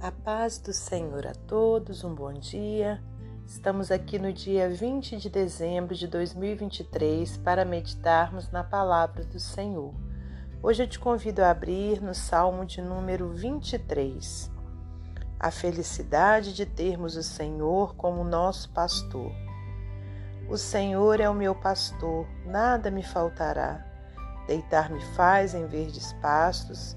A paz do Senhor a todos, um bom dia. Estamos aqui no dia 20 de dezembro de 2023 para meditarmos na palavra do Senhor. Hoje eu te convido a abrir no Salmo de número 23. A felicidade de termos o Senhor como nosso pastor. O Senhor é o meu pastor, nada me faltará. Deitar-me faz em verdes pastos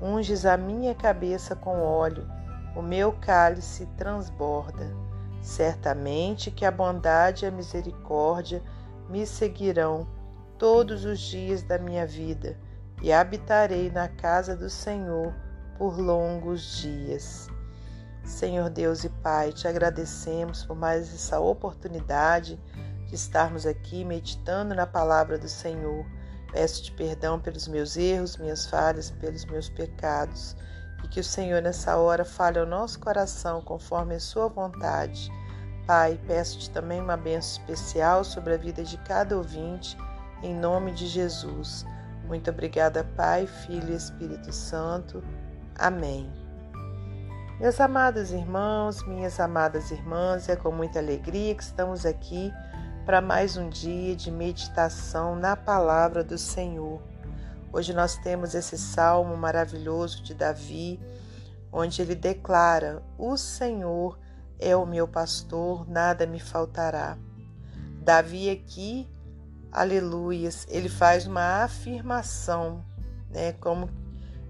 unges a minha cabeça com óleo, o meu cálice transborda. Certamente que a bondade e a misericórdia me seguirão todos os dias da minha vida e habitarei na casa do Senhor por longos dias. Senhor Deus e Pai, te agradecemos por mais essa oportunidade de estarmos aqui meditando na palavra do Senhor Peço-te perdão pelos meus erros, minhas falhas, pelos meus pecados, e que o Senhor nessa hora fale ao nosso coração conforme a sua vontade. Pai, peço-te também uma bênção especial sobre a vida de cada ouvinte, em nome de Jesus. Muito obrigada, Pai, Filho e Espírito Santo. Amém. Meus amados irmãos, minhas amadas irmãs, é com muita alegria que estamos aqui para mais um dia de meditação na palavra do Senhor. Hoje nós temos esse salmo maravilhoso de Davi, onde ele declara: O Senhor é o meu pastor, nada me faltará. Davi aqui, aleluias, ele faz uma afirmação, né, como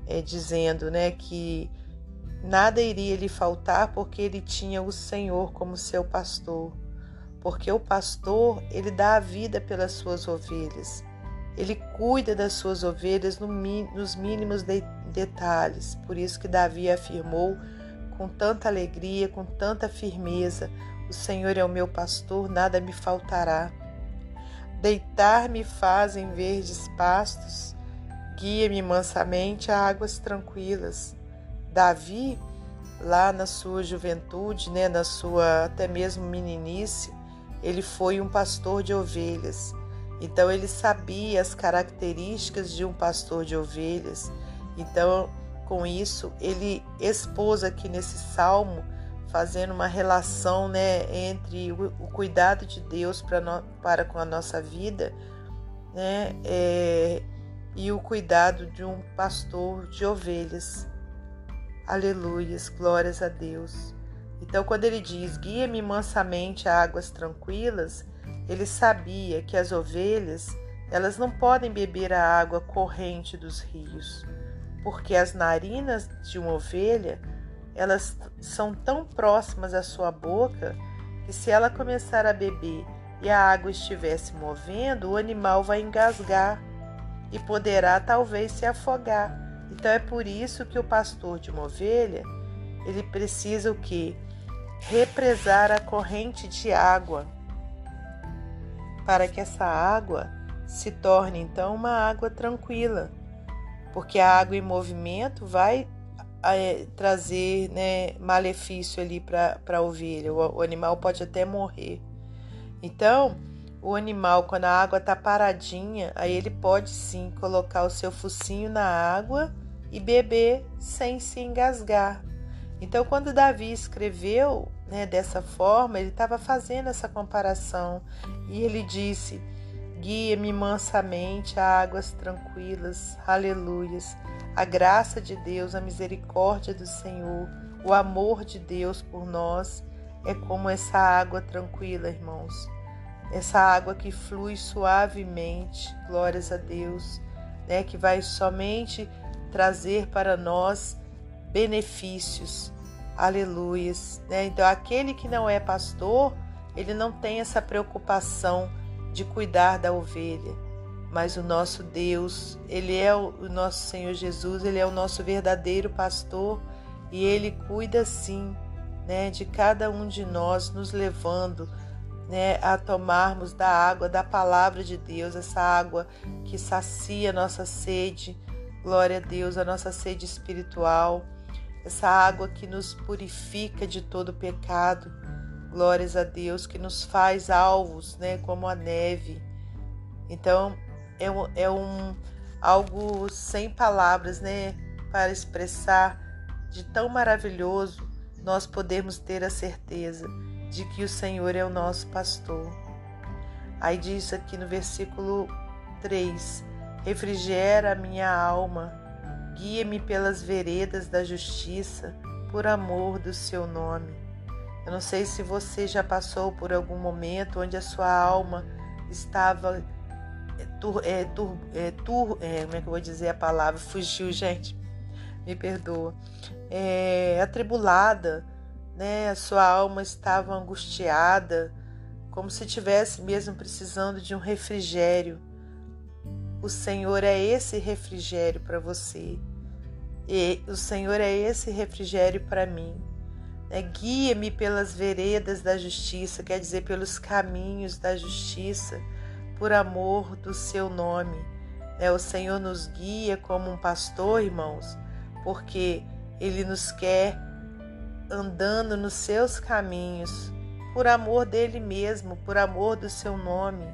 é, dizendo, né, que nada iria lhe faltar porque ele tinha o Senhor como seu pastor porque o pastor, ele dá a vida pelas suas ovelhas. Ele cuida das suas ovelhas no, nos mínimos de, detalhes. Por isso que Davi afirmou com tanta alegria, com tanta firmeza: O Senhor é o meu pastor, nada me faltará. Deitar-me faz em verdes pastos, guia-me mansamente a águas tranquilas. Davi, lá na sua juventude, né, na sua até mesmo meninice, ele foi um pastor de ovelhas. Então ele sabia as características de um pastor de ovelhas. Então, com isso, ele expôs aqui nesse salmo, fazendo uma relação né, entre o, cuidado de Deus para, no, para com a nossa vida né, é, e o cuidado de um pastor de ovelhas. Aleluias, glórias a Deus. Então, quando ele diz guia-me mansamente a águas tranquilas, ele sabia que as ovelhas elas não podem beber a água corrente dos rios, porque as narinas de uma ovelha elas são tão próximas à sua boca que se ela começar a beber e a água estiver se movendo, o animal vai engasgar e poderá talvez se afogar. Então é por isso que o pastor de uma ovelha ele precisa o que? Represar a corrente de água, para que essa água se torne então uma água tranquila, porque a água em movimento vai é, trazer né, malefício ali para a ovelha, o, o animal pode até morrer. Então, o animal, quando a água está paradinha, aí ele pode sim colocar o seu focinho na água e beber sem se engasgar. Então, quando Davi escreveu né, dessa forma, ele estava fazendo essa comparação e ele disse: Guia-me mansamente a águas tranquilas, aleluias. A graça de Deus, a misericórdia do Senhor, o amor de Deus por nós é como essa água tranquila, irmãos. Essa água que flui suavemente, glórias a Deus, né, que vai somente trazer para nós benefícios. Aleluias. Né? Então, aquele que não é pastor, ele não tem essa preocupação de cuidar da ovelha. mas o nosso Deus, ele é o nosso Senhor Jesus, ele é o nosso verdadeiro pastor e ele cuida sim, né, de cada um de nós, nos levando, né, a tomarmos da água da palavra de Deus, essa água que sacia nossa sede. Glória a Deus, a nossa sede espiritual, essa água que nos purifica de todo pecado. Glórias a Deus, que nos faz alvos, né, como a neve. Então, é um, é um algo sem palavras, né, para expressar de tão maravilhoso nós podemos ter a certeza de que o Senhor é o nosso pastor. Aí diz aqui no versículo 3: Refrigera a minha alma, guia-me pelas veredas da justiça, por amor do seu nome. Eu não sei se você já passou por algum momento onde a sua alma estava é, tur, é, tur, é, tur, é, como é que eu vou dizer a palavra? Fugiu, gente. Me perdoa. É, atribulada, né? A sua alma estava angustiada, como se tivesse mesmo precisando de um refrigério. O Senhor é esse refrigério para você. E o Senhor é esse refrigério para mim. É, Guia-me pelas veredas da justiça, quer dizer, pelos caminhos da justiça, por amor do seu nome. É, o Senhor nos guia como um pastor, irmãos, porque Ele nos quer andando nos seus caminhos, por amor dele mesmo, por amor do seu nome.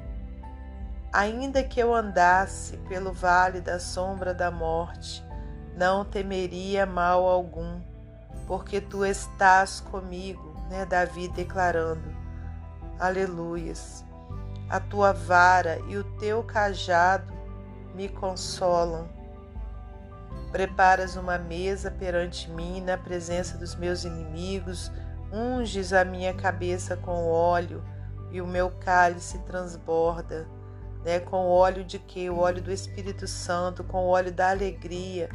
Ainda que eu andasse pelo vale da sombra da morte, não temeria mal algum, porque tu estás comigo, né? Davi declarando. Aleluias. A tua vara e o teu cajado me consolam. Preparas uma mesa perante mim na presença dos meus inimigos, unges a minha cabeça com óleo e o meu cálice transborda. Né, com o óleo de quê? O óleo do Espírito Santo, com o óleo da alegria.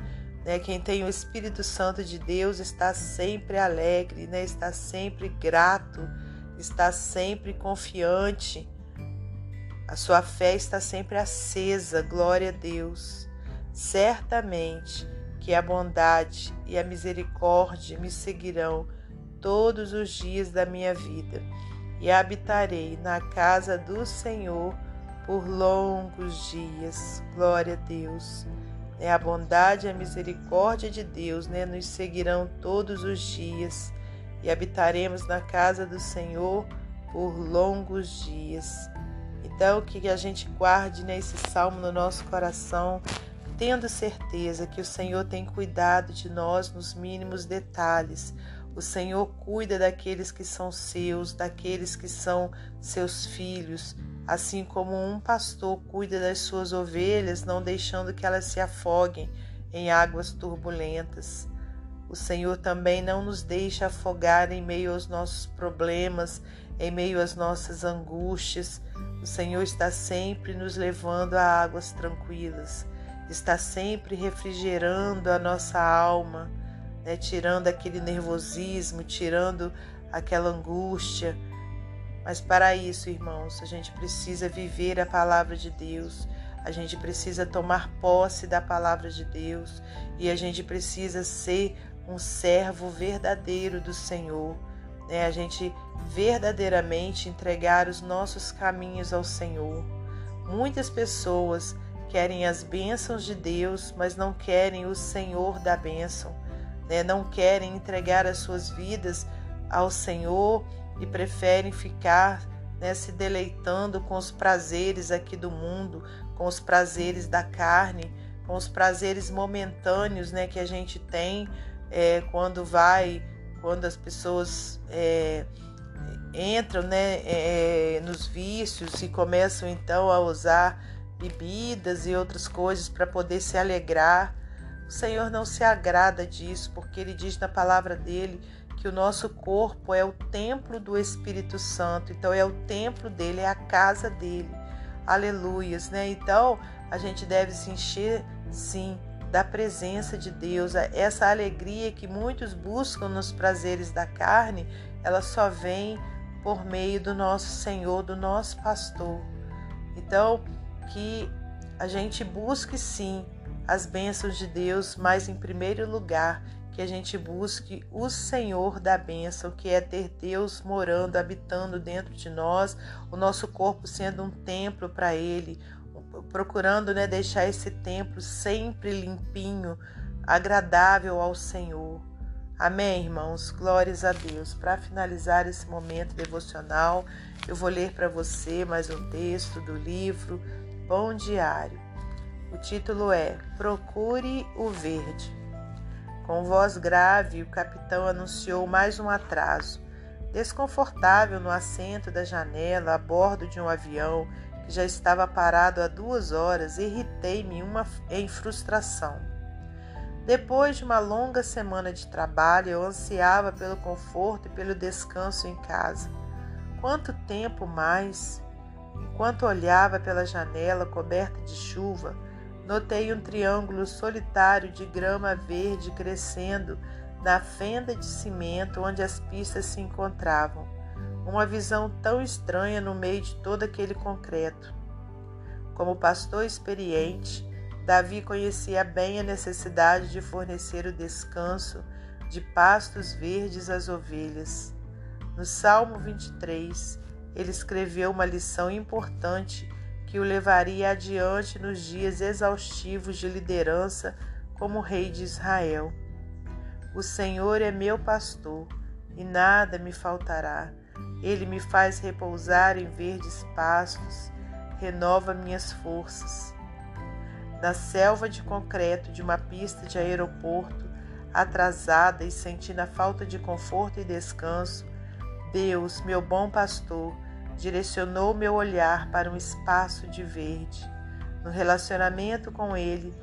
Né? Quem tem o Espírito Santo de Deus está sempre alegre, né? está sempre grato, está sempre confiante. A sua fé está sempre acesa, glória a Deus. Certamente que a bondade e a misericórdia me seguirão todos os dias da minha vida, e habitarei na casa do Senhor por longos dias. Glória a Deus. É a bondade e a misericórdia de Deus, né, nos seguirão todos os dias e habitaremos na casa do Senhor por longos dias. Então, que a gente guarde né, salmo no nosso coração tendo certeza que o Senhor tem cuidado de nós nos mínimos detalhes. O Senhor cuida daqueles que são seus, daqueles que são seus filhos, assim como um pastor cuida das suas ovelhas, não deixando que elas se afoguem em águas turbulentas. O Senhor também não nos deixa afogar em meio aos nossos problemas, em meio às nossas angústias. O Senhor está sempre nos levando a águas tranquilas está sempre refrigerando a nossa alma, né? tirando aquele nervosismo, tirando aquela angústia. Mas para isso, irmãos, a gente precisa viver a palavra de Deus, a gente precisa tomar posse da palavra de Deus e a gente precisa ser um servo verdadeiro do Senhor. Né? A gente verdadeiramente entregar os nossos caminhos ao Senhor. Muitas pessoas querem as bênçãos de Deus, mas não querem o Senhor da bênção, né? não querem entregar as suas vidas ao Senhor e preferem ficar né, se deleitando com os prazeres aqui do mundo, com os prazeres da carne, com os prazeres momentâneos né, que a gente tem é, quando vai, quando as pessoas é, entram né, é, nos vícios e começam então a usar bebidas e outras coisas para poder se alegrar. O Senhor não se agrada disso, porque Ele diz na palavra dele que o nosso corpo é o templo do Espírito Santo, então é o templo dele, é a casa dele. Aleluias, né? Então a gente deve se encher, sim, da presença de Deus. Essa alegria que muitos buscam nos prazeres da carne, ela só vem por meio do nosso Senhor, do nosso pastor. Então, que a gente busque sim as bênçãos de Deus, mas em primeiro lugar que a gente busque o Senhor da bênção, que é ter Deus morando, habitando dentro de nós, o nosso corpo sendo um templo para Ele, procurando né, deixar esse templo sempre limpinho, agradável ao Senhor. Amém, irmãos? Glórias a Deus. Para finalizar esse momento devocional, eu vou ler para você mais um texto do livro Bom Diário. O título é Procure o Verde. Com voz grave, o capitão anunciou mais um atraso. Desconfortável no assento da janela a bordo de um avião que já estava parado há duas horas, irritei-me em frustração. Depois de uma longa semana de trabalho, eu ansiava pelo conforto e pelo descanso em casa. Quanto tempo mais? Enquanto olhava pela janela coberta de chuva, notei um triângulo solitário de grama verde crescendo na fenda de cimento onde as pistas se encontravam. Uma visão tão estranha no meio de todo aquele concreto. Como pastor experiente, Davi conhecia bem a necessidade de fornecer o descanso de pastos verdes às ovelhas. No Salmo 23, ele escreveu uma lição importante que o levaria adiante nos dias exaustivos de liderança como rei de Israel. O Senhor é meu pastor e nada me faltará. Ele me faz repousar em verdes pastos, renova minhas forças na selva de concreto de uma pista de aeroporto, atrasada e sentindo a falta de conforto e descanso, Deus, meu bom pastor, direcionou meu olhar para um espaço de verde. No relacionamento com Ele,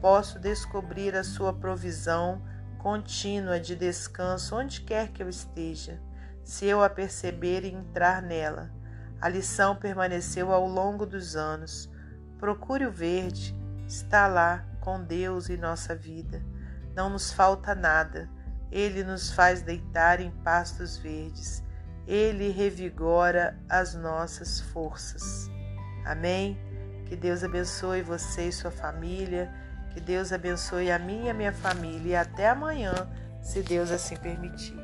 posso descobrir a sua provisão contínua de descanso onde quer que eu esteja, se eu a perceber e entrar nela. A lição permaneceu ao longo dos anos. Procure o verde, está lá com Deus em nossa vida. Não nos falta nada. Ele nos faz deitar em pastos verdes. Ele revigora as nossas forças. Amém? Que Deus abençoe você e sua família. Que Deus abençoe a mim e a minha família. E até amanhã, se Deus assim permitir.